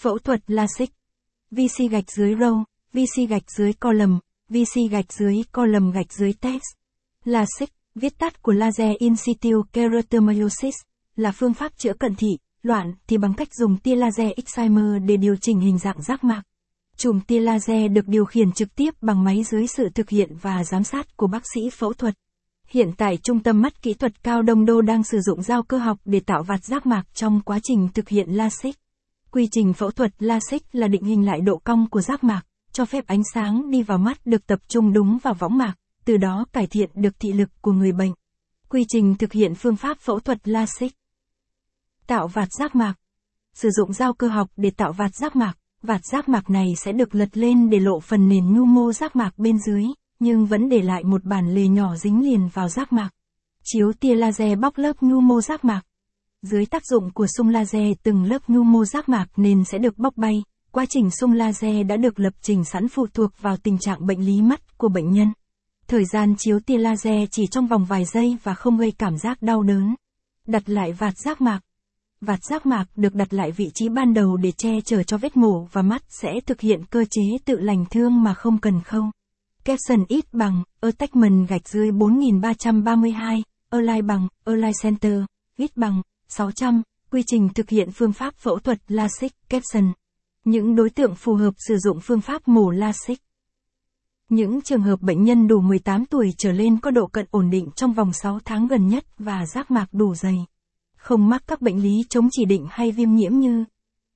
Phẫu thuật LASIK. VC gạch dưới row, VC gạch dưới column, VC gạch dưới column gạch dưới text. LASIK, viết tắt của Laser In situ Keratomyosis, là phương pháp chữa cận thị, loạn thì bằng cách dùng tia laser excimer để điều chỉnh hình dạng giác mạc. Chùm tia laser được điều khiển trực tiếp bằng máy dưới sự thực hiện và giám sát của bác sĩ phẫu thuật. Hiện tại Trung tâm Mắt Kỹ thuật Cao Đông Đô đang sử dụng dao cơ học để tạo vạt giác mạc trong quá trình thực hiện LASIK. Quy trình phẫu thuật LASIK là định hình lại độ cong của giác mạc, cho phép ánh sáng đi vào mắt được tập trung đúng vào võng mạc, từ đó cải thiện được thị lực của người bệnh. Quy trình thực hiện phương pháp phẫu thuật LASIK. Tạo vạt giác mạc. Sử dụng dao cơ học để tạo vạt giác mạc, vạt giác mạc này sẽ được lật lên để lộ phần nền nhu mô giác mạc bên dưới, nhưng vẫn để lại một bản lề nhỏ dính liền vào giác mạc. Chiếu tia laser bóc lớp nhu mô giác mạc. Dưới tác dụng của sung laser từng lớp nhu mô giác mạc nên sẽ được bóc bay, quá trình sung laser đã được lập trình sẵn phụ thuộc vào tình trạng bệnh lý mắt của bệnh nhân. Thời gian chiếu tia laser chỉ trong vòng vài giây và không gây cảm giác đau đớn. Đặt lại vạt giác mạc. Vạt giác mạc được đặt lại vị trí ban đầu để che chở cho vết mổ và mắt sẽ thực hiện cơ chế tự lành thương mà không cần khâu. Capson ít bằng, attachment gạch dưới 4332, align bằng, align center, ít bằng, 600, quy trình thực hiện phương pháp phẫu thuật LASIK, capson. Những đối tượng phù hợp sử dụng phương pháp mổ LASIK. Những trường hợp bệnh nhân đủ 18 tuổi trở lên có độ cận ổn định trong vòng 6 tháng gần nhất và giác mạc đủ dày. Không mắc các bệnh lý chống chỉ định hay viêm nhiễm như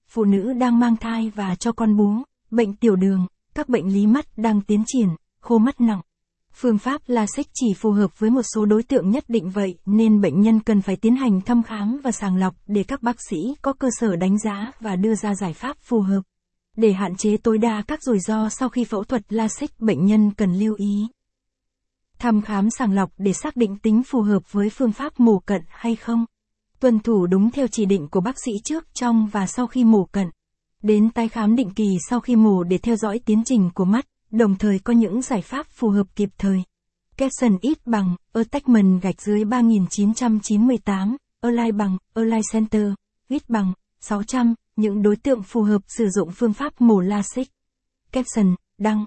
phụ nữ đang mang thai và cho con bú, bệnh tiểu đường, các bệnh lý mắt đang tiến triển, khô mắt nặng. Phương pháp LASIK chỉ phù hợp với một số đối tượng nhất định vậy, nên bệnh nhân cần phải tiến hành thăm khám và sàng lọc để các bác sĩ có cơ sở đánh giá và đưa ra giải pháp phù hợp. Để hạn chế tối đa các rủi ro sau khi phẫu thuật LASIK bệnh nhân cần lưu ý. Thăm khám sàng lọc để xác định tính phù hợp với phương pháp mổ cận hay không. Tuân thủ đúng theo chỉ định của bác sĩ trước, trong và sau khi mổ cận. Đến tái khám định kỳ sau khi mổ để theo dõi tiến trình của mắt đồng thời có những giải pháp phù hợp kịp thời. Capson ít bằng, attachment gạch dưới 3998, align bằng, align center, ít bằng, 600, những đối tượng phù hợp sử dụng phương pháp mổ LASIK. Capson, đăng.